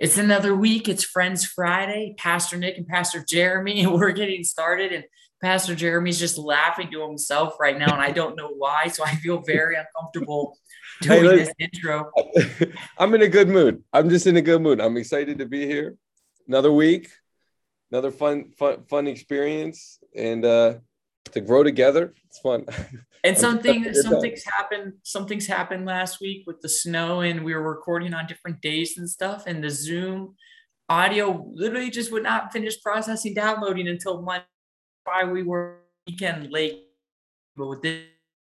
It's another week. It's Friends Friday. Pastor Nick and Pastor Jeremy, and we're getting started. And Pastor Jeremy's just laughing to himself right now, and I don't know why. So I feel very uncomfortable doing hey, this intro. I'm in a good mood. I'm just in a good mood. I'm excited to be here. Another week, another fun, fun, fun experience, and uh, to grow together. It's fun. And something something's happened. Something's happened last week with the snow, and we were recording on different days and stuff. And the Zoom audio literally just would not finish processing downloading until Monday. Why we were weekend late, but with this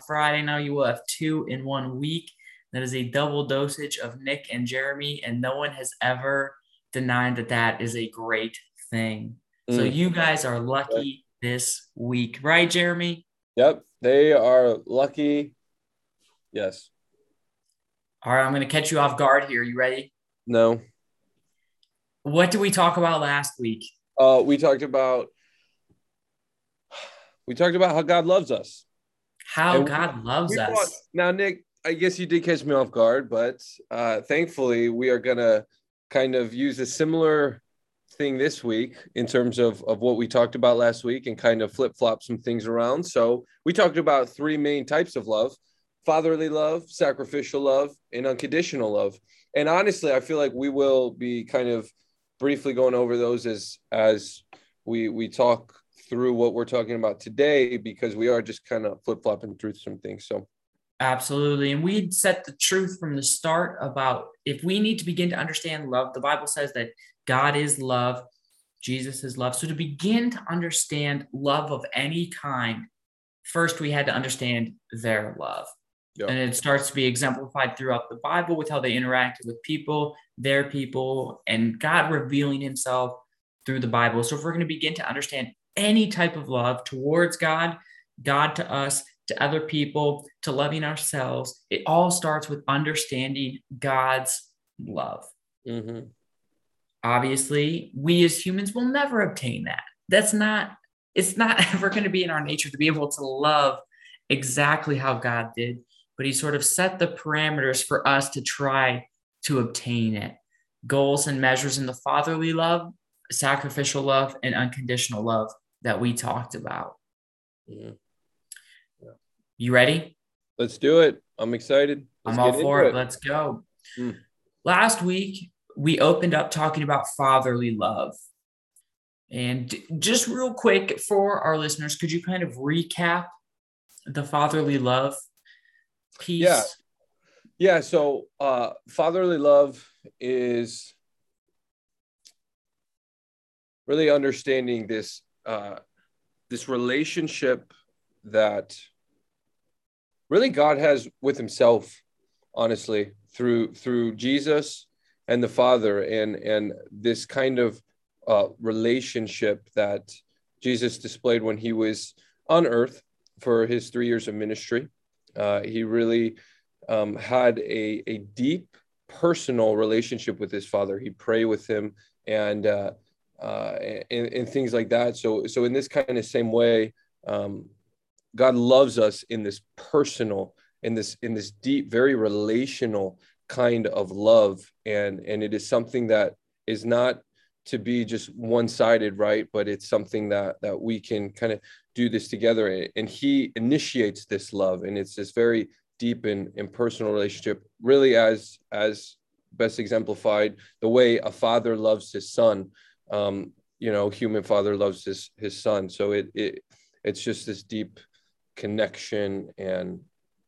Friday now, you will have two in one week. That is a double dosage of Nick and Jeremy, and no one has ever denied that that is a great thing. Mm. So you guys are lucky this week, right, Jeremy? Yep, they are lucky. Yes. All right, I'm going to catch you off guard here. You ready? No. What did we talk about last week? Uh, we talked about we talked about how God loves us. How and God loves us. Thought, now, Nick, I guess you did catch me off guard, but uh, thankfully, we are going to kind of use a similar thing this week in terms of, of what we talked about last week and kind of flip flop some things around. So we talked about three main types of love fatherly love, sacrificial love, and unconditional love. And honestly, I feel like we will be kind of briefly going over those as as we we talk through what we're talking about today because we are just kind of flip flopping through some things. So Absolutely. And we set the truth from the start about if we need to begin to understand love, the Bible says that God is love, Jesus is love. So to begin to understand love of any kind, first we had to understand their love. Yep. And it starts to be exemplified throughout the Bible with how they interacted with people, their people, and God revealing himself through the Bible. So if we're going to begin to understand any type of love towards God, God to us, to other people, to loving ourselves. It all starts with understanding God's love. Mm-hmm. Obviously, we as humans will never obtain that. That's not, it's not ever going to be in our nature to be able to love exactly how God did, but He sort of set the parameters for us to try to obtain it. Goals and measures in the fatherly love, sacrificial love, and unconditional love that we talked about. Yeah. You ready? Let's do it. I'm excited. Let's I'm all for it. it. Let's go. Mm. Last week, we opened up talking about fatherly love. And just real quick for our listeners, could you kind of recap the fatherly love piece? Yeah. Yeah. So, uh, fatherly love is really understanding this uh, this relationship that really God has with himself, honestly, through through Jesus and the Father and and this kind of uh, relationship that Jesus displayed when he was on earth for his three years of ministry. Uh, he really um, had a, a deep personal relationship with his father. He'd pray with him and, uh, uh, and, and things like that. So, so in this kind of same way, um, God loves us in this personal, in this in this deep, very relational kind of love, and and it is something that is not to be just one-sided, right? But it's something that that we can kind of do this together, and He initiates this love, and it's this very deep and, and personal relationship, really as as best exemplified the way a father loves his son. Um, you know, human father loves his his son. So it it it's just this deep connection and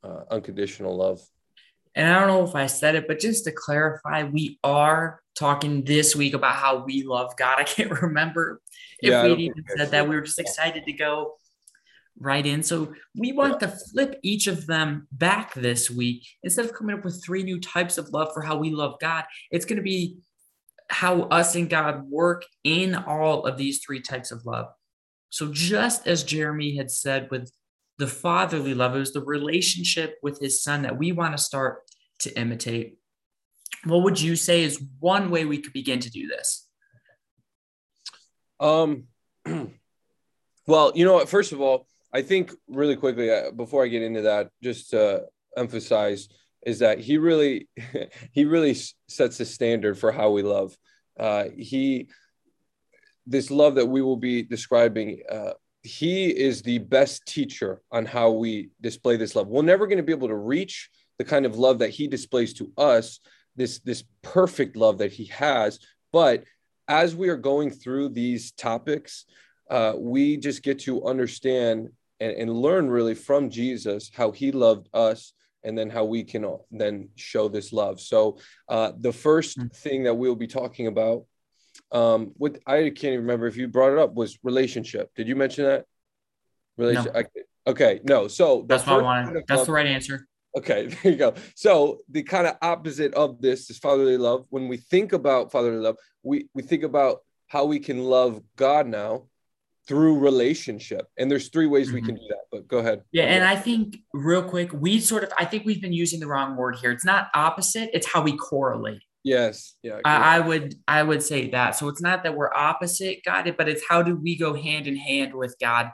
uh, unconditional love. And I don't know if I said it, but just to clarify, we are talking this week about how we love God. I can't remember if yeah, we even said that. We were just excited to go right in. So we want to flip each of them back this week. Instead of coming up with three new types of love for how we love God, it's going to be how us and God work in all of these three types of love. So just as Jeremy had said with the fatherly love. It was the relationship with his son that we want to start to imitate. What would you say is one way we could begin to do this? Um, well, you know, first of all, I think really quickly uh, before I get into that, just to emphasize is that he really he really sets the standard for how we love. Uh, he this love that we will be describing. Uh, he is the best teacher on how we display this love. We're never going to be able to reach the kind of love that he displays to us, this this perfect love that he has. But as we are going through these topics, uh, we just get to understand and, and learn really from Jesus how he loved us and then how we can then show this love. So uh, the first mm. thing that we'll be talking about, um, what I can't even remember if you brought it up was relationship. Did you mention that? Relation. No. Okay, no. So that's what I wanted. That's love, the right answer. Okay, there you go. So the kind of opposite of this is fatherly love. When we think about fatherly love, we we think about how we can love God now through relationship. And there's three ways mm-hmm. we can do that. But go ahead. Yeah, and I think real quick, we sort of I think we've been using the wrong word here. It's not opposite, it's how we correlate. Yes. Yeah. I, I would I would say that. So it's not that we're opposite God, but it's how do we go hand in hand with God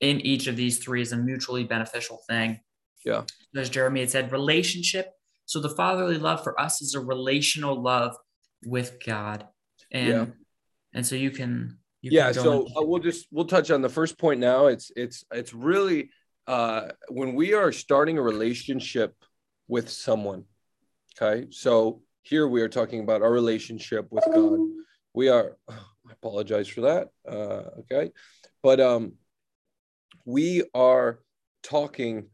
in each of these three is a mutually beneficial thing. Yeah. As Jeremy had said, relationship. So the fatherly love for us is a relational love with God. And yeah. and so you can you yeah so uh, we'll just we'll touch on the first point now it's it's it's really uh when we are starting a relationship with someone okay so here we are talking about our relationship with god we are i apologize for that uh okay but um we are talking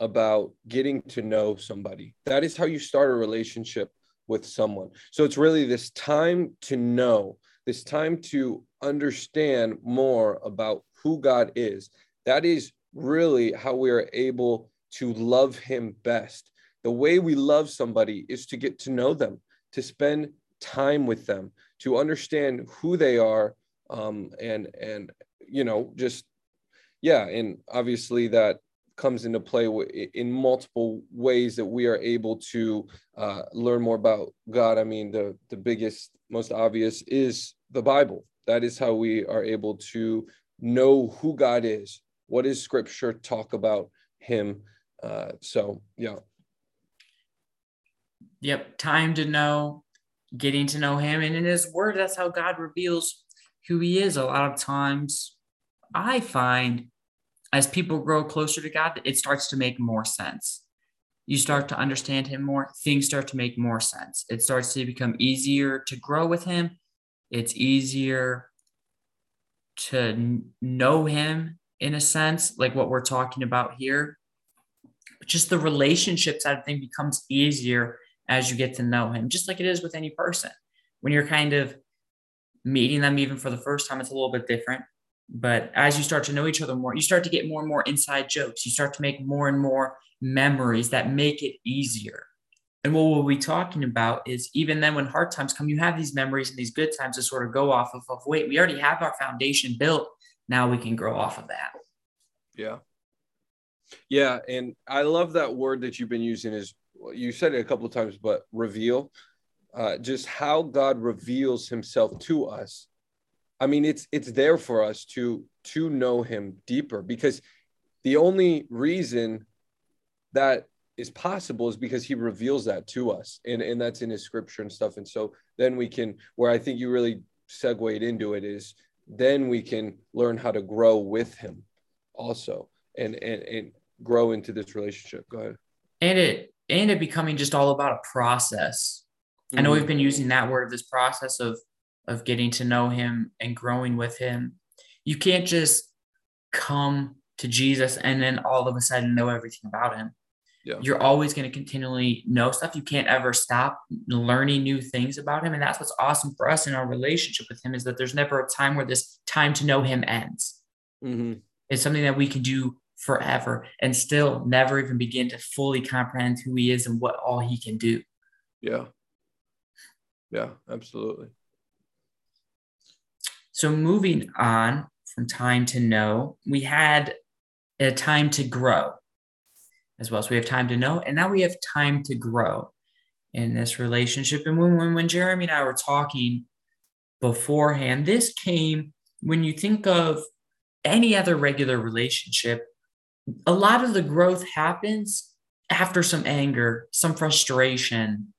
about getting to know somebody that is how you start a relationship with someone so it's really this time to know this time to understand more about who God is. That is really how we are able to love Him best. The way we love somebody is to get to know them, to spend time with them, to understand who they are, um, and and you know just yeah, and obviously that comes into play in multiple ways that we are able to uh, learn more about God. I mean, the the biggest, most obvious is the Bible. That is how we are able to know who God is. What does Scripture talk about Him? Uh, so, yeah. Yep, time to know, getting to know Him, and in His Word, that's how God reveals who He is. A lot of times, I find as people grow closer to God, it starts to make more sense. You start to understand Him more, things start to make more sense. It starts to become easier to grow with Him it's easier to know him in a sense, like what we're talking about here. just the relationship side of thing becomes easier as you get to know him, just like it is with any person. When you're kind of meeting them even for the first time, it's a little bit different. But as you start to know each other more, you start to get more and more inside jokes. You start to make more and more memories that make it easier. And what we'll be talking about is even then when hard times come, you have these memories and these good times to sort of go off of, of wait, we already have our foundation built. Now we can grow off of that. Yeah. Yeah. And I love that word that you've been using is you said it a couple of times, but reveal. Uh, just how God reveals himself to us. I mean, it's it's there for us to to know him deeper because the only reason that is possible is because he reveals that to us and, and that's in his scripture and stuff and so then we can where i think you really segued into it is then we can learn how to grow with him also and and, and grow into this relationship go ahead and it and it becoming just all about a process mm-hmm. i know we've mm-hmm. been using that word this process of of getting to know him and growing with him you can't just come to jesus and then all of a sudden know everything about him yeah. you're always going to continually know stuff. You can't ever stop learning new things about him. And that's what's awesome for us in our relationship with him is that there's never a time where this time to know him ends. Mm-hmm. It's something that we can do forever and still never even begin to fully comprehend who he is and what all he can do. Yeah. Yeah, absolutely. So moving on from time to know, we had a time to grow as well. So we have time to know, and now we have time to grow in this relationship. And when, when, when Jeremy and I were talking beforehand, this came when you think of any other regular relationship, a lot of the growth happens after some anger, some frustration,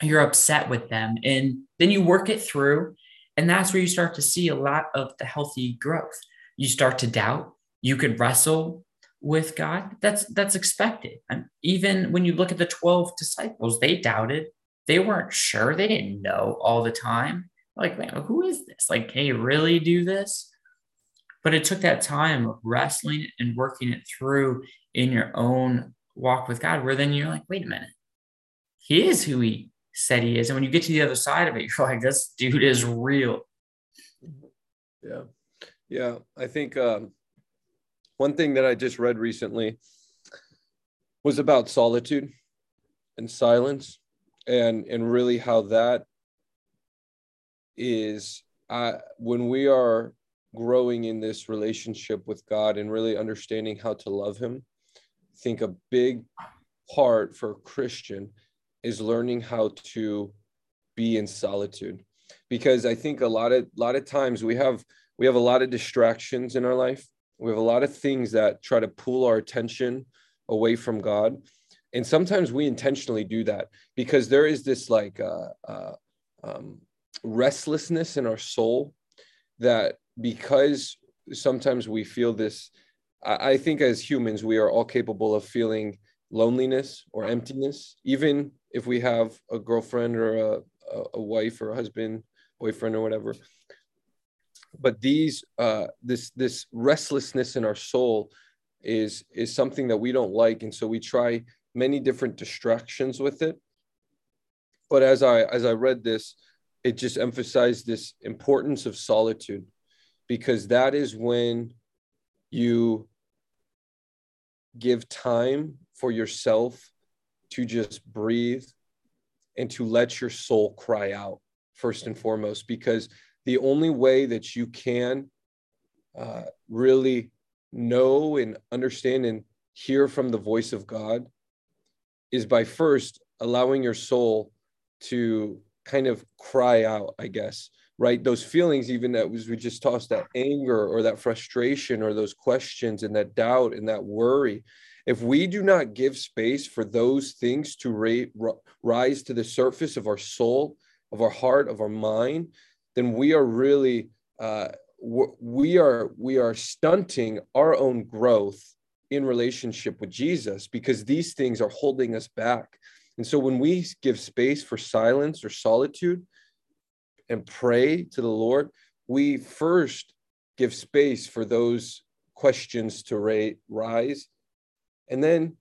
you're upset with them. And then you work it through. And that's where you start to see a lot of the healthy growth. You start to doubt. You could wrestle with God. That's that's expected. And even when you look at the 12 disciples, they doubted. They weren't sure. They didn't know all the time. Like, man, who is this? Like, can you really do this? But it took that time of wrestling and working it through in your own walk with God, where then you're like, wait a minute, he is who he said he is. And when you get to the other side of it, you're like, this dude is real. Yeah. Yeah. I think um, one thing that I just read recently was about solitude and silence and and really how that is uh, when we are growing in this relationship with God and really understanding how to love him I think a big part for a Christian is learning how to be in solitude. Because i think a lot of lot of times we have we have a lot of distractions in our life. We have a lot of things that try to pull our attention away from god. And sometimes we intentionally do that because there is this like uh, uh, um, restlessness in our soul that because sometimes we feel this I, I think as humans we are all capable of feeling loneliness or emptiness even if we have a girlfriend or a, a wife or a husband, boyfriend or whatever. But these uh, this this restlessness in our soul is is something that we don't like, and so we try many different distractions with it. But as I as I read this, it just emphasized this importance of solitude, because that is when you give time for yourself to just breathe and to let your soul cry out first and foremost because the only way that you can uh, really know and understand and hear from the voice of God is by first allowing your soul to kind of cry out, I guess, right? Those feelings, even that was we just tossed that anger or that frustration or those questions and that doubt and that worry if we do not give space for those things to ra- rise to the surface of our soul, of our heart, of our mind, then we are really uh, we are we are stunting our own growth in relationship with Jesus because these things are holding us back. And so when we give space for silence or solitude and pray to the Lord, we first give space for those questions to rise and then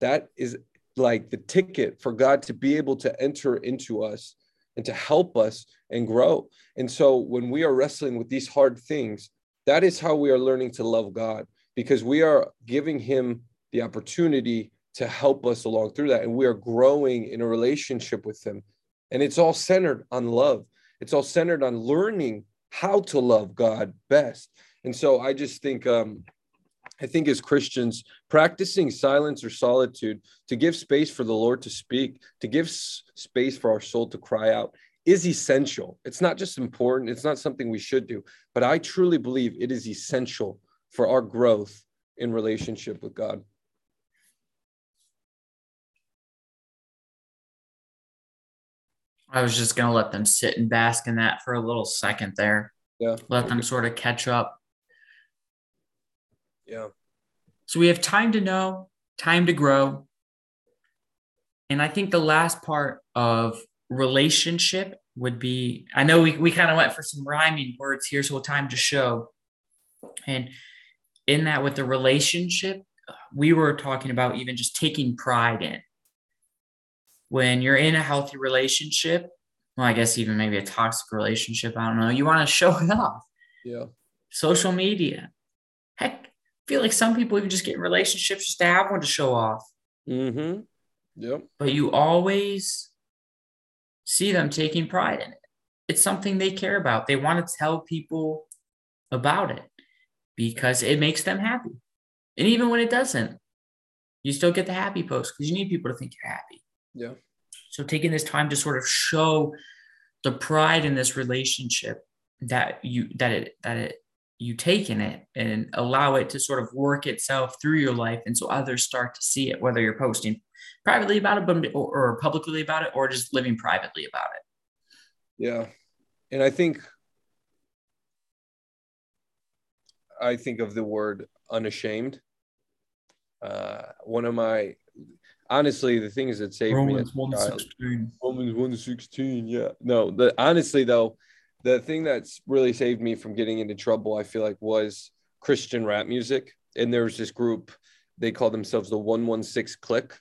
that is like the ticket for God to be able to enter into us and to help us and grow. And so when we are wrestling with these hard things, that is how we are learning to love God because we are giving Him the opportunity to help us along through that. And we are growing in a relationship with Him. And it's all centered on love, it's all centered on learning how to love God best. And so I just think um, I think as Christians, practicing silence or solitude to give space for the Lord to speak, to give s- space for our soul to cry out is essential. It's not just important, it's not something we should do, but I truly believe it is essential for our growth in relationship with God. I was just going to let them sit and bask in that for a little second there. Yeah. Let them sort of catch up yeah. So we have time to know, time to grow. And I think the last part of relationship would be I know we, we kind of went for some rhyming words here, so time to show. And in that, with the relationship, we were talking about even just taking pride in. When you're in a healthy relationship, well, I guess even maybe a toxic relationship, I don't know, you want to show it off. Yeah. Social media. Heck, feel like some people even just get in relationships just to have one to show off. Mm-hmm. Yep. But you always see them taking pride in it. It's something they care about. They want to tell people about it because it makes them happy. And even when it doesn't, you still get the happy post because you need people to think you're happy. Yeah. So taking this time to sort of show the pride in this relationship that you that it that it you take in it and allow it to sort of work itself through your life and so others start to see it whether you're posting privately about it or, publicly about it or just living privately about it. Yeah. And i think i think of the word unashamed. Uh one of my honestly the things that saved Romans me 116. Romans 1 16 yeah. No the honestly though the thing that's really saved me from getting into trouble, I feel like, was Christian rap music. And there was this group, they called themselves the 116 Clique.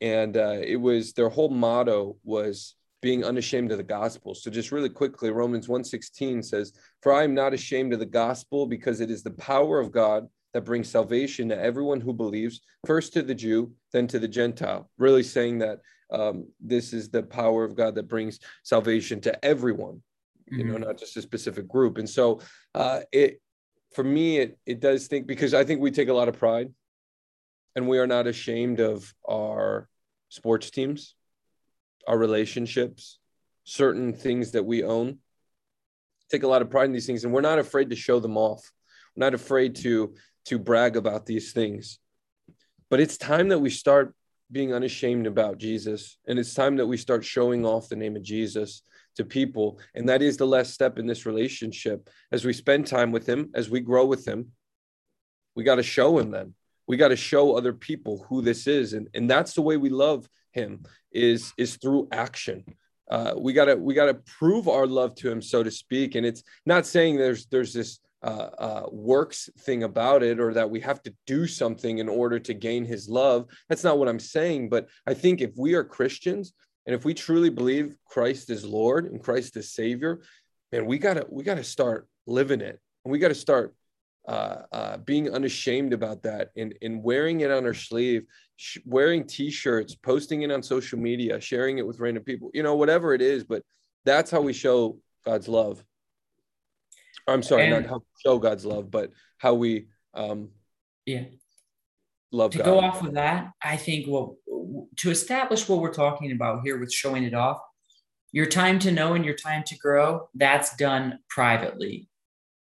And uh, it was their whole motto was being unashamed of the gospel. So just really quickly, Romans 1:16 says, "For I am not ashamed of the gospel because it is the power of God that brings salvation to everyone who believes, first to the Jew, then to the Gentile." Really saying that um, this is the power of God that brings salvation to everyone you mm-hmm. know not just a specific group. And so uh, it for me it it does think because i think we take a lot of pride and we are not ashamed of our sports teams our relationships certain things that we own. Take a lot of pride in these things and we're not afraid to show them off. We're not afraid to to brag about these things. But it's time that we start being unashamed about jesus and it's time that we start showing off the name of jesus to people. And that is the last step in this relationship. As we spend time with him, as we grow with him, we got to show him then. We got to show other people who this is. And, and that's the way we love him is, is through action. Uh, we gotta we gotta prove our love to him, so to speak. And it's not saying there's there's this uh, uh, works thing about it or that we have to do something in order to gain his love. That's not what I'm saying. But I think if we are Christians, and if we truly believe Christ is Lord and Christ is Savior, man, we gotta we gotta start living it, and we gotta start uh, uh, being unashamed about that and, and wearing it on our sleeve, sh- wearing T-shirts, posting it on social media, sharing it with random people, you know, whatever it is. But that's how we show God's love. I'm sorry, and, not how show God's love, but how we um, yeah love to God. go off of that. I think well to establish what we're talking about here with showing it off, your time to know and your time to grow, that's done privately.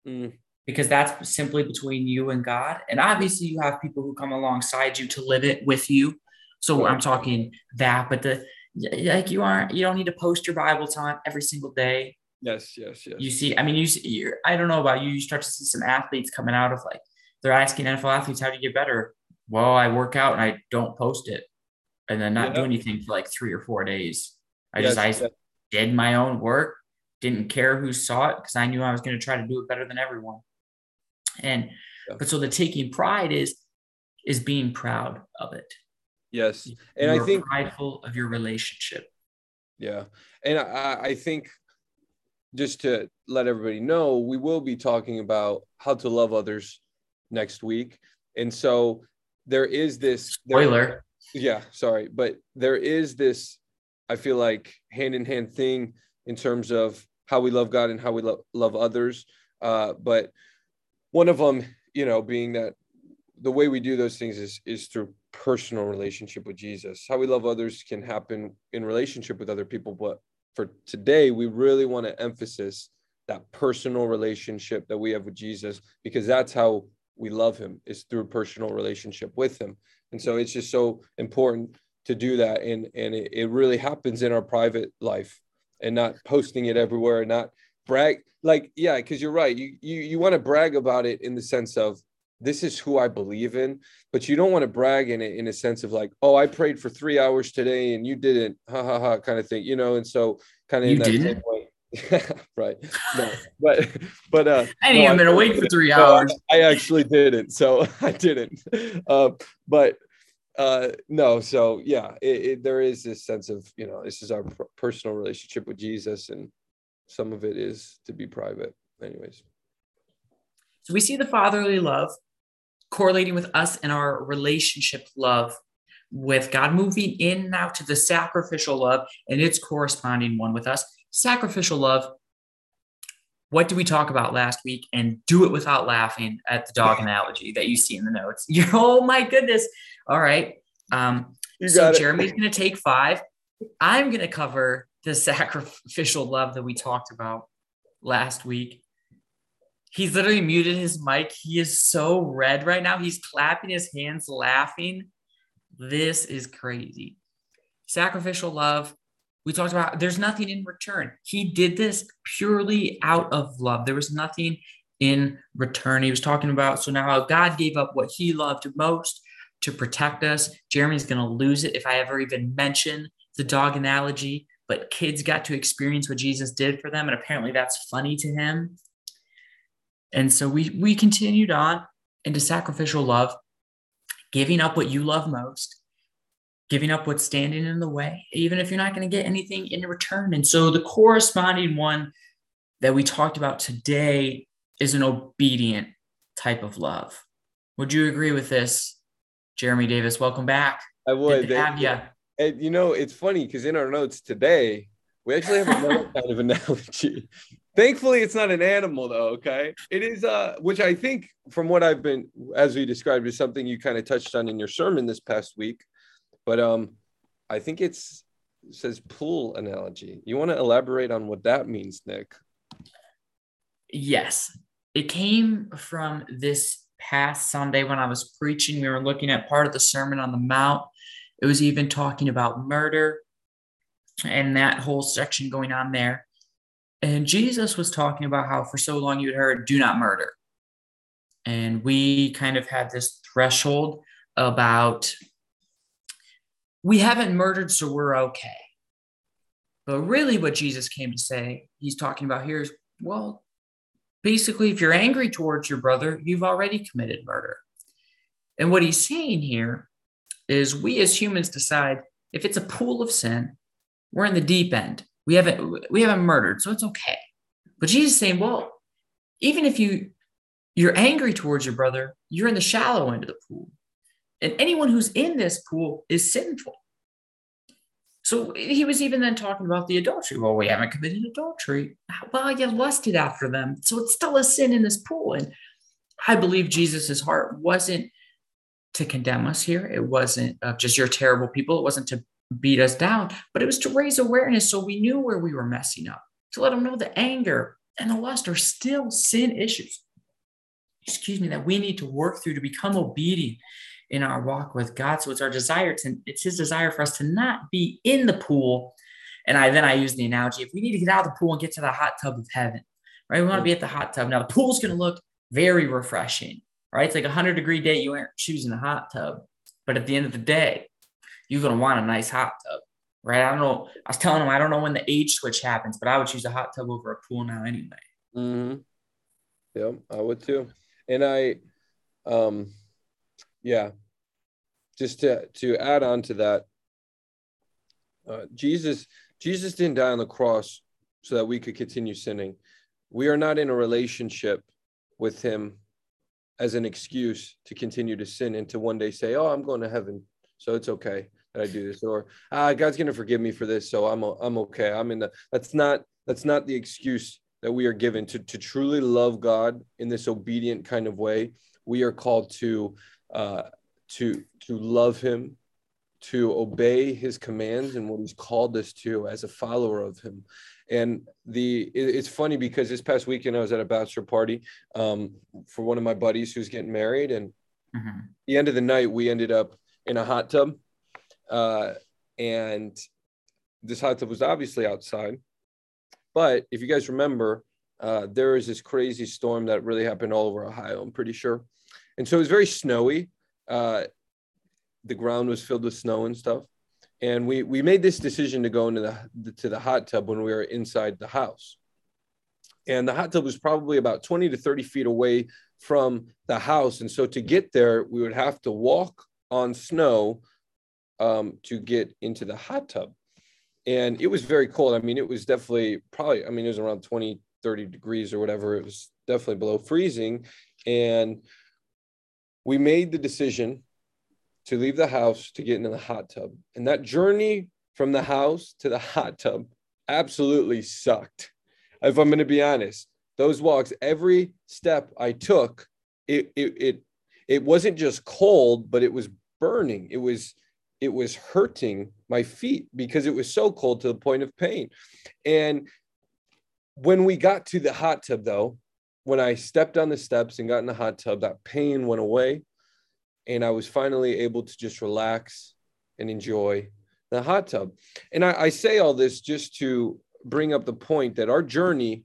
Mm. Because that's simply between you and God. And obviously, you have people who come alongside you to live it with you. So I'm talking that, but the like you aren't you don't need to post your Bible time every single day. Yes, yes, yes. You see, I mean, you see, you're, I don't know about you. You start to see some athletes coming out of like they're asking NFL athletes, "How do you get better?" Well, I work out and I don't post it and then not yeah. do anything for like three or four days. I yes, just I did my own work, didn't care who saw it because I knew I was going to try to do it better than everyone. And yeah. but so the taking pride is is being proud of it. Yes, and You're I think prideful of your relationship. Yeah, and I, I think just to let everybody know, we will be talking about how to love others next week, and so there is this spoiler. There, yeah sorry but there is this i feel like hand in hand thing in terms of how we love god and how we lo- love others. Uh, but one of them you know being that the way we do those things is is through personal relationship with jesus. How we love others can happen in relationship with other people but for today we really want to emphasize that personal relationship that we have with jesus because that's how we love him is through personal relationship with him and so it's just so important to do that. And, and it, it really happens in our private life and not posting it everywhere, and not brag like, yeah, because you're right. You, you, you want to brag about it in the sense of this is who I believe in, but you don't want to brag in it in a sense of like, oh, I prayed for three hours today and you didn't, ha ha ha, kind of thing, you know. And so, kind of in that didn't? same way, right. No, but but uh I ain't no, even been awake for three hours. No, I actually didn't. So I didn't. Uh, but uh no so yeah it, it, there is this sense of you know this is our personal relationship with jesus and some of it is to be private anyways. So we see the fatherly love correlating with us and our relationship love with god moving in now to the sacrificial love and its corresponding one with us. Sacrificial love what did we talk about last week? And do it without laughing at the dog analogy that you see in the notes. You're, oh my goodness all right um, so jeremy's going to take five i'm going to cover the sacrificial love that we talked about last week He's literally muted his mic. He is so red right now. He's clapping his hands, laughing. This is crazy. Sacrificial love. We talked about there's nothing in return. He did this purely out of love. There was nothing in return. He was talking about so now God gave up what he loved most to protect us. Jeremy's going to lose it if I ever even mention the dog analogy, but kids got to experience what Jesus did for them. And apparently that's funny to him. And so we, we continued on into sacrificial love, giving up what you love most, giving up what's standing in the way, even if you're not going to get anything in return. And so the corresponding one that we talked about today is an obedient type of love. Would you agree with this, Jeremy Davis? Welcome back. I would. have you. And you know, it's funny because in our notes today, we actually have another kind of analogy. Thankfully, it's not an animal, though. Okay, it is, uh, which I think, from what I've been, as we described, is something you kind of touched on in your sermon this past week. But um, I think it's it says pool analogy. You want to elaborate on what that means, Nick? Yes, it came from this past Sunday when I was preaching. We were looking at part of the Sermon on the Mount. It was even talking about murder and that whole section going on there. And Jesus was talking about how for so long you had heard, do not murder. And we kind of had this threshold about we haven't murdered, so we're okay. But really, what Jesus came to say, he's talking about here is well, basically, if you're angry towards your brother, you've already committed murder. And what he's saying here is we as humans decide if it's a pool of sin, we're in the deep end. We haven't we haven't murdered, so it's okay. But Jesus is saying, well, even if you you're angry towards your brother, you're in the shallow end of the pool. And anyone who's in this pool is sinful. So he was even then talking about the adultery. Well, we haven't committed adultery. Well, you lusted after them. So it's still a sin in this pool. And I believe Jesus's heart wasn't to condemn us here. It wasn't uh, just you're terrible people. It wasn't to beat us down, but it was to raise awareness so we knew where we were messing up, to let them know the anger and the lust are still sin issues. Excuse me, that we need to work through to become obedient in our walk with God. So it's our desire to, it's his desire for us to not be in the pool. And I then I use the analogy if we need to get out of the pool and get to the hot tub of heaven, right? We want to be at the hot tub. Now the pool's going to look very refreshing, right? It's like a hundred degree day. You aren't choosing a hot tub, but at the end of the day, you're going to want a nice hot tub, right? I don't know. I was telling him I don't know when the age switch happens, but I would choose a hot tub over a pool now anyway. Mm-hmm. Yeah, I would too. And I, um, yeah. Just to to add on to that uh, jesus jesus didn't die on the cross so that we could continue sinning. We are not in a relationship with him as an excuse to continue to sin and to one day say oh i'm going to heaven so it's okay that i do this or ah, god's going to forgive me for this so i'm i'm okay. I'm in the that's not that's not the excuse that we are given. To to truly love god in this obedient kind of way we are called to uh, to to love him to obey his commands and what he's called us to as a follower of him. And the it's funny because this past weekend i was at a bachelor party um, for one of my buddies who's getting married. And mm-hmm. the end of the night we ended up in a hot tub uh, and this hot tub was obviously outside. But if you guys remember uh, there was this crazy storm that really happened all over ohio i'm pretty sure and so it was very snowy uh, the ground was filled with snow and stuff. And we we made this decision to go into the to the hot tub when we were inside the house. And the hot tub was probably about 20 to 30 feet away from the house. And so to get there, we would have to walk on snow um, to get into the hot tub. And it was very cold. I mean, it was definitely probably, I mean, it was around 20, 30 degrees or whatever. It was definitely below freezing. And we made the decision to leave the house to get into the hot tub. And that journey from the house to the hot tub absolutely sucked. If I'm going to be honest, those walks, every step I took, it, it, it, it wasn't just cold, but it was burning. It was, it was hurting my feet because it was so cold to the point of pain. And when we got to the hot tub, though, when I stepped down the steps and got in the hot tub, that pain went away. And I was finally able to just relax and enjoy the hot tub. And I, I say all this just to bring up the point that our journey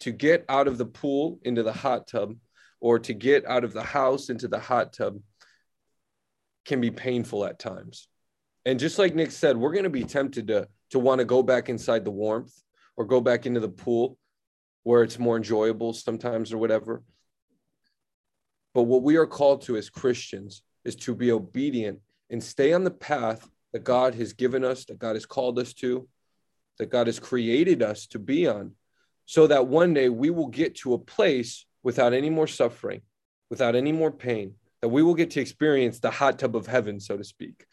to get out of the pool into the hot tub or to get out of the house into the hot tub can be painful at times. And just like Nick said, we're going to be tempted to, to want to go back inside the warmth or go back into the pool where it's more enjoyable sometimes or whatever. But what we are called to as Christians is to be obedient and stay on the path that God has given us, that God has called us to, that God has created us to be on, so that one day we will get to a place without any more suffering, without any more pain, that we will get to experience the hot tub of heaven, so to speak.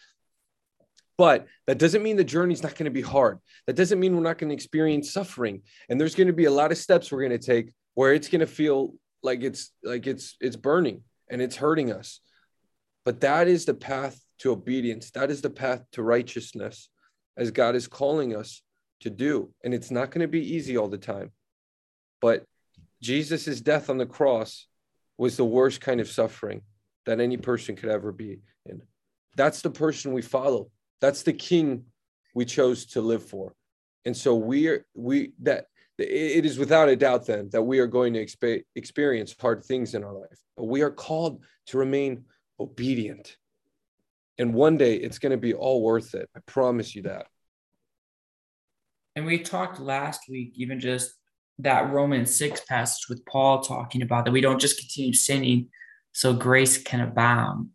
But that doesn't mean the journey's not going to be hard. That doesn't mean we're not going to experience suffering. And there's going to be a lot of steps we're going to take where it's going to feel like it's like it's it's burning and it's hurting us. But that is the path to obedience. That is the path to righteousness as God is calling us to do. And it's not going to be easy all the time. But Jesus' death on the cross was the worst kind of suffering that any person could ever be in. That's the person we follow. That's the king we chose to live for. And so we are we that it is without a doubt then that we are going to expe- experience hard things in our life, but we are called to remain obedient. And one day it's going to be all worth it. I promise you that. And we talked last week, even just that Romans 6 passage with Paul talking about that we don't just continue sinning so grace can abound.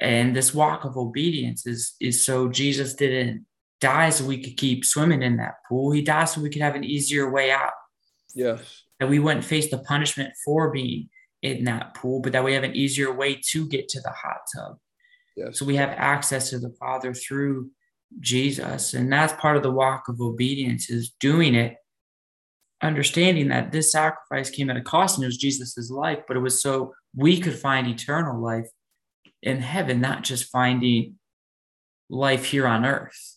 And this walk of obedience is, is so Jesus didn't die so we could keep swimming in that pool. He died so we could have an easier way out. Yes. That we wouldn't face the punishment for being in that pool, but that we have an easier way to get to the hot tub. Yes. So we have access to the Father through Jesus. And that's part of the walk of obedience is doing it, understanding that this sacrifice came at a cost and it was Jesus's life, but it was so we could find eternal life in heaven, not just finding life here on earth.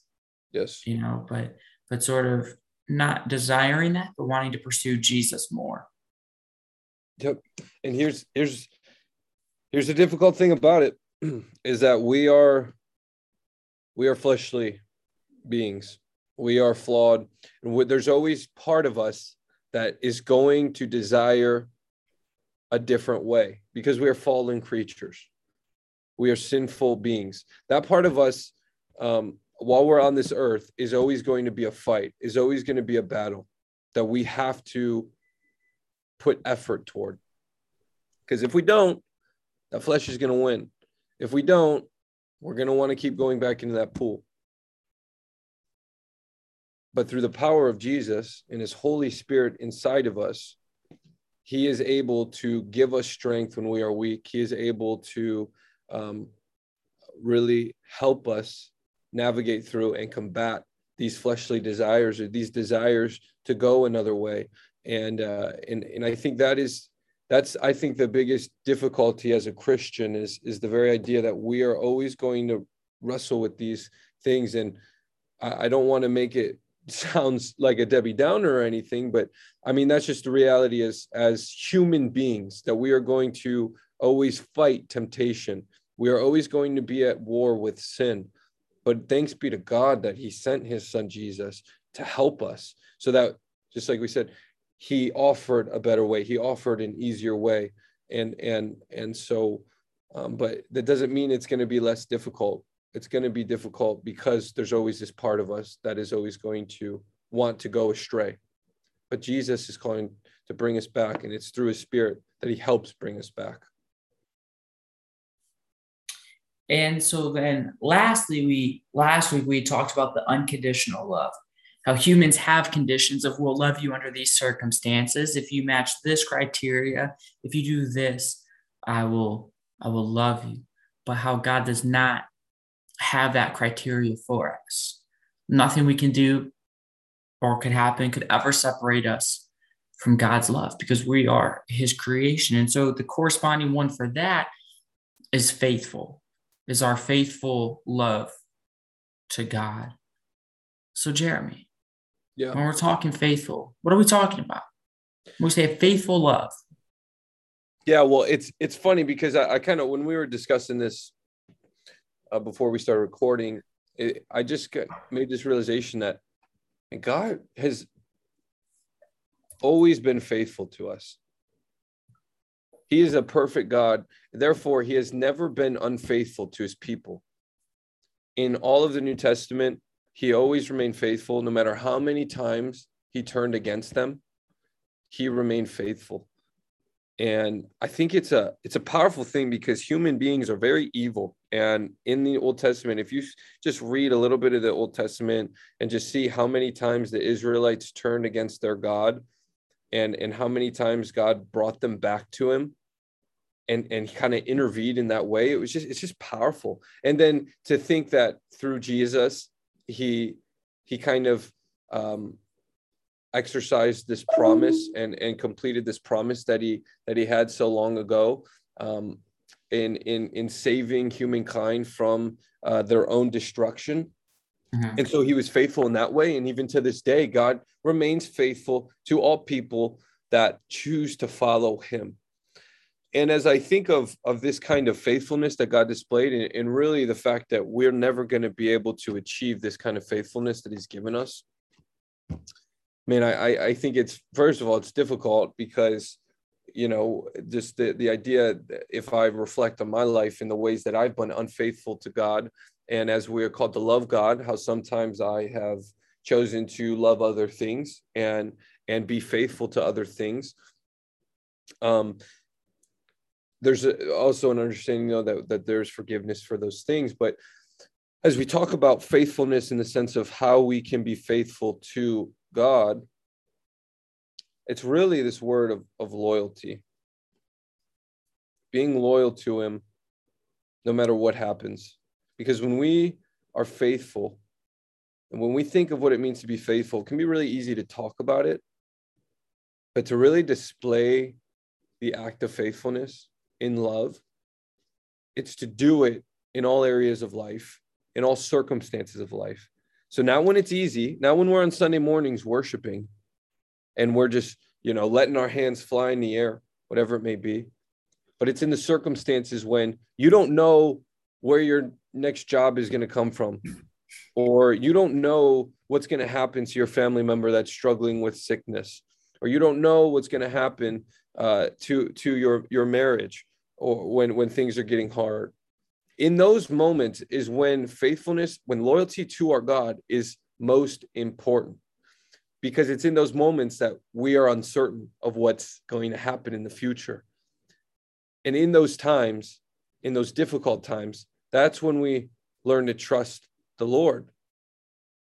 Yes. You know, but but sort of not desiring that, but wanting to pursue Jesus more. Yep. And here's here's here's the difficult thing about it is that we are we are fleshly beings. We are flawed. And there's always part of us that is going to desire a different way because we are fallen creatures. We are sinful beings. That part of us, um, while we're on this earth, is always going to be a fight, is always going to be a battle that we have to put effort toward. Because if we don't, that flesh is going to win. If we don't, we're going to want to keep going back into that pool. But through the power of Jesus and his Holy Spirit inside of us, he is able to give us strength when we are weak. He is able to um, really help us navigate through and combat these fleshly desires or these desires to go another way. And uh, and and I think that is that's I think the biggest difficulty as a Christian is is the very idea that we are always going to wrestle with these things. And I, I don't want to make it sounds like a Debbie Downer or anything, but I mean that's just the reality as as human beings that we are going to always fight temptation. We are always going to be at war with sin. But thanks be to God that He sent His Son Jesus to help us, so that just like we said, He offered a better way. He offered an easier way, and and and so, um, but that doesn't mean it's going to be less difficult it's going to be difficult because there's always this part of us that is always going to want to go astray. But Jesus is calling to bring us back, and it's through his spirit that he helps bring us back. And so then lastly, we last week we talked about the unconditional love. How humans have conditions of we'll love you under these circumstances. If you match this criteria, if you do this, I will I will love you. But how God does not have that criteria for us. Nothing we can do or could happen could ever separate us from God's love because we are his creation. And so the corresponding one for that is faithful, is our faithful love to God. So, Jeremy, yeah. when we're talking faithful, what are we talking about? When we say faithful love, Yeah, well, it's it's funny because I, I kind of when we were discussing this uh, before we started recording, it, I just got, made this realization that God has always been faithful to us. He is a perfect God. Therefore, he has never been unfaithful to his people. In all of the New Testament, he always remained faithful, no matter how many times he turned against them. He remained faithful and i think it's a it's a powerful thing because human beings are very evil and in the old testament if you just read a little bit of the old testament and just see how many times the israelites turned against their god and and how many times god brought them back to him and and kind of intervened in that way it was just it's just powerful and then to think that through jesus he he kind of um exercised this promise and and completed this promise that he that he had so long ago um, in in in saving humankind from uh, their own destruction. Mm-hmm. And so he was faithful in that way. And even to this day, God remains faithful to all people that choose to follow him. And as I think of, of this kind of faithfulness that God displayed, and, and really the fact that we're never going to be able to achieve this kind of faithfulness that he's given us, I mean, I, I think it's first of all, it's difficult because, you know, just the, the idea if I reflect on my life in the ways that I've been unfaithful to God, and as we are called to love God, how sometimes I have chosen to love other things and and be faithful to other things. Um, there's a, also an understanding though that that there's forgiveness for those things, but as we talk about faithfulness in the sense of how we can be faithful to God, it's really this word of, of loyalty. Being loyal to Him no matter what happens. Because when we are faithful, and when we think of what it means to be faithful, it can be really easy to talk about it. But to really display the act of faithfulness in love, it's to do it in all areas of life, in all circumstances of life. So now when it's easy, now when we're on Sunday mornings worshiping and we're just, you know, letting our hands fly in the air, whatever it may be, but it's in the circumstances when you don't know where your next job is going to come from or you don't know what's going to happen to your family member that's struggling with sickness or you don't know what's going to happen uh, to to your your marriage or when when things are getting hard in those moments is when faithfulness, when loyalty to our God is most important because it's in those moments that we are uncertain of what's going to happen in the future. And in those times, in those difficult times, that's when we learn to trust the Lord.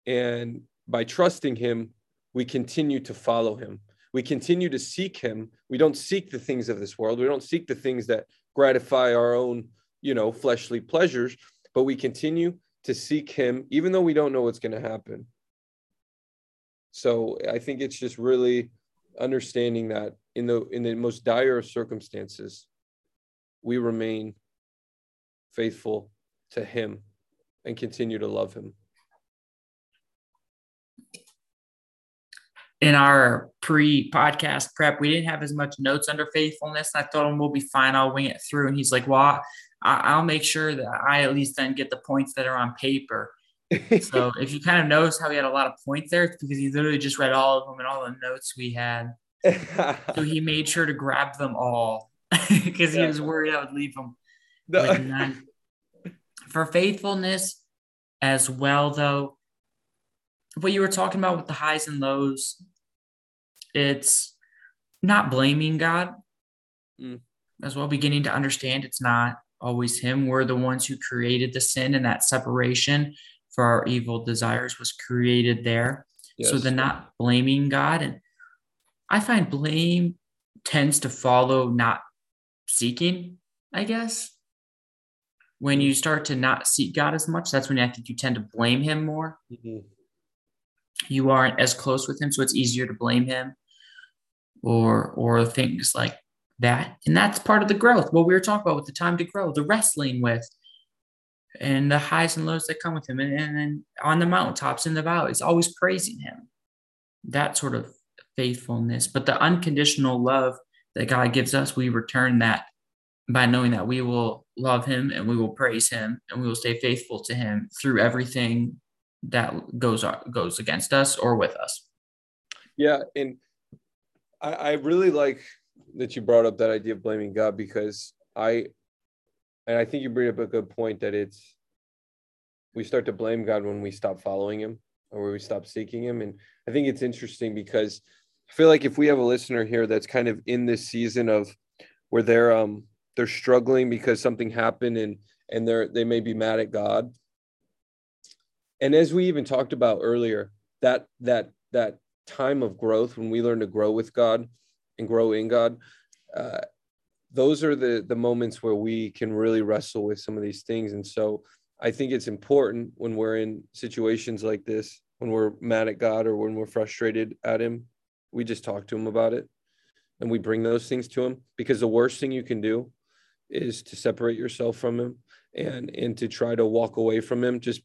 And by trusting Him, we continue to follow Him. We continue to seek Him. We don't seek the things of this world. We don't seek the things that gratify our own you know, fleshly pleasures, but we continue to seek him even though we don't know what's going to happen. So I think it's just really understanding that in the in the most dire of circumstances, we remain faithful to him and continue to love him. In our pre-podcast prep, we didn't have as much notes under faithfulness. And I thought we'll be fine. I'll wing it through. And he's like, "Well, I'll make sure that I at least then get the points that are on paper." so if you kind of notice how he had a lot of points there, it's because he literally just read all of them and all the notes we had. so he made sure to grab them all because he was worried I would leave them no. none. Uh, for faithfulness as well, though, what you were talking about with the highs and lows, it's not blaming God mm. as well, beginning to understand it's not always Him. We're the ones who created the sin and that separation for our evil desires was created there. Yes. So the not blaming God. And I find blame tends to follow not seeking, I guess. When you start to not seek God as much, that's when I think you tend to blame Him more. Mm-hmm you aren't as close with him, so it's easier to blame him or or things like that. And that's part of the growth. What we were talking about with the time to grow, the wrestling with and the highs and lows that come with him. And, and, and on the mountaintops in the valleys, always praising him. That sort of faithfulness. But the unconditional love that God gives us, we return that by knowing that we will love him and we will praise him and we will stay faithful to him through everything that goes goes against us or with us. Yeah, and I, I really like that you brought up that idea of blaming God because I and I think you bring up a good point that it's we start to blame God when we stop following him or when we stop seeking him. And I think it's interesting because I feel like if we have a listener here that's kind of in this season of where they're um they're struggling because something happened and and they're they may be mad at God. And as we even talked about earlier, that that that time of growth when we learn to grow with God and grow in God, uh, those are the the moments where we can really wrestle with some of these things. And so I think it's important when we're in situations like this, when we're mad at God or when we're frustrated at Him, we just talk to Him about it and we bring those things to Him because the worst thing you can do is to separate yourself from Him and and to try to walk away from Him. Just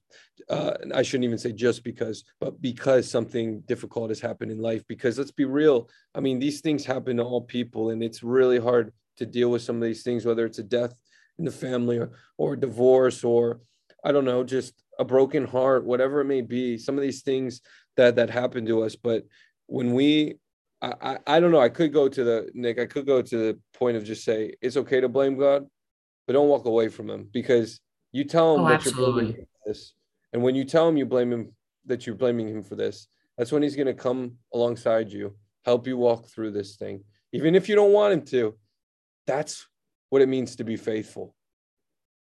uh, I shouldn't even say just because, but because something difficult has happened in life. Because let's be real, I mean these things happen to all people, and it's really hard to deal with some of these things, whether it's a death in the family or, or divorce or I don't know, just a broken heart, whatever it may be, some of these things that that happen to us. But when we I, I, I don't know, I could go to the Nick, I could go to the point of just say it's okay to blame God, but don't walk away from him because you tell him oh, that absolutely. you're blaming him for this. And when you tell him you blame him that you're blaming him for this, that's when he's gonna come alongside you, help you walk through this thing. Even if you don't want him to, that's what it means to be faithful.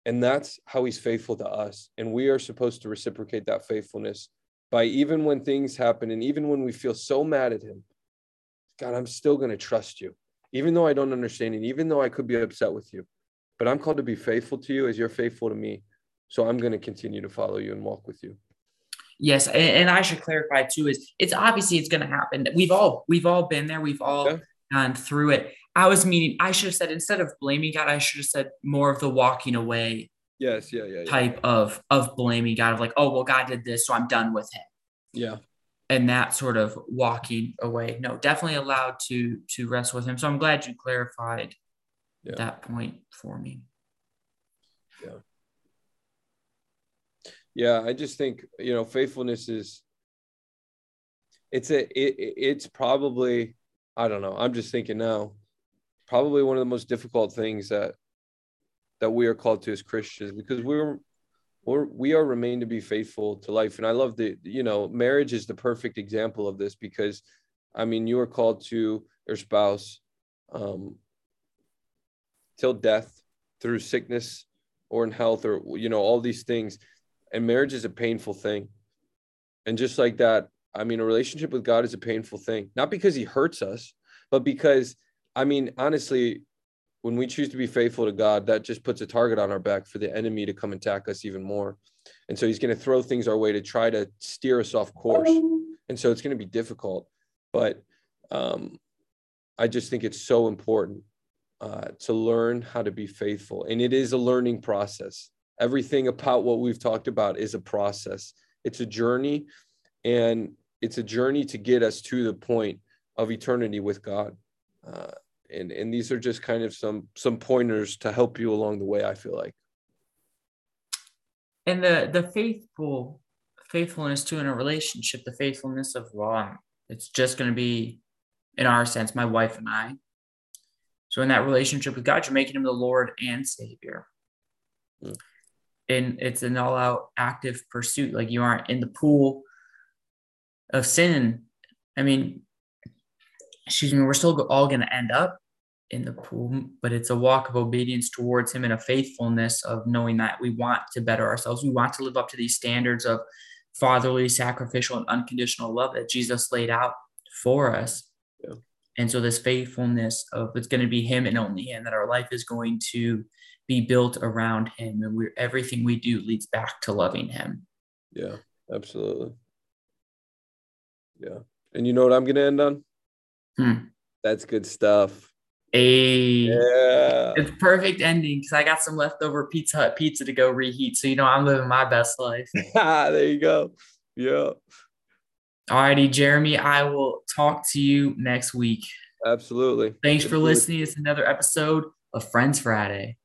And that's how he's faithful to us. And we are supposed to reciprocate that faithfulness by even when things happen and even when we feel so mad at him, God, I'm still going to trust you, even though I don't understand it, even though I could be upset with you. But I'm called to be faithful to you as you're faithful to me. So I'm going to continue to follow you and walk with you. Yes, and, and I should clarify too is it's obviously it's going to happen. We've all we've all been there. We've all yeah. gone through it. I was meaning I should have said instead of blaming God, I should have said more of the walking away. Yes, yeah, yeah, yeah. Type of of blaming God of like, oh well, God did this, so I'm done with him. Yeah. And that sort of walking away. No, definitely allowed to to rest with him. So I'm glad you clarified yeah. that point for me. Yeah. Yeah, I just think you know faithfulness is it's a it, it's probably I don't know. I'm just thinking now probably one of the most difficult things that that we are called to as Christians because we're we're we are remain to be faithful to life. And I love the you know marriage is the perfect example of this because I mean you are called to your spouse um, till death through sickness or in health or you know all these things and marriage is a painful thing and just like that i mean a relationship with god is a painful thing not because he hurts us but because I mean, honestly, when we choose to be faithful to God, that just puts a target on our back for the enemy to come attack us even more. And so he's going to throw things our way to try to steer us off course. And so it's going to be difficult. But um, I just think it's so important uh, to learn how to be faithful. And it is a learning process. Everything about what we've talked about is a process, it's a journey. And it's a journey to get us to the point of eternity with God. Uh, and and these are just kind of some some pointers to help you along the way i feel like and the the faithful faithfulness to in a relationship the faithfulness of law it's just going to be in our sense my wife and i so in that relationship with god you're making him the lord and savior mm. and it's an all-out active pursuit like you aren't in the pool of sin i mean excuse me, we're still all going to end up in the pool, but it's a walk of obedience towards Him and a faithfulness of knowing that we want to better ourselves. We want to live up to these standards of fatherly, sacrificial, and unconditional love that Jesus laid out for us. Yeah. And so, this faithfulness of it's going to be Him and only Him, that our life is going to be built around Him, and we everything we do leads back to loving Him. Yeah, absolutely. Yeah. And you know what I'm going to end on? Hmm. That's good stuff. A yeah. It's perfect ending because I got some leftover Pizza Hut pizza to go reheat. So you know I'm living my best life. there you go. Yeah. Alrighty, Jeremy. I will talk to you next week. Absolutely. Thanks Absolutely. for listening. It's another episode of Friends Friday.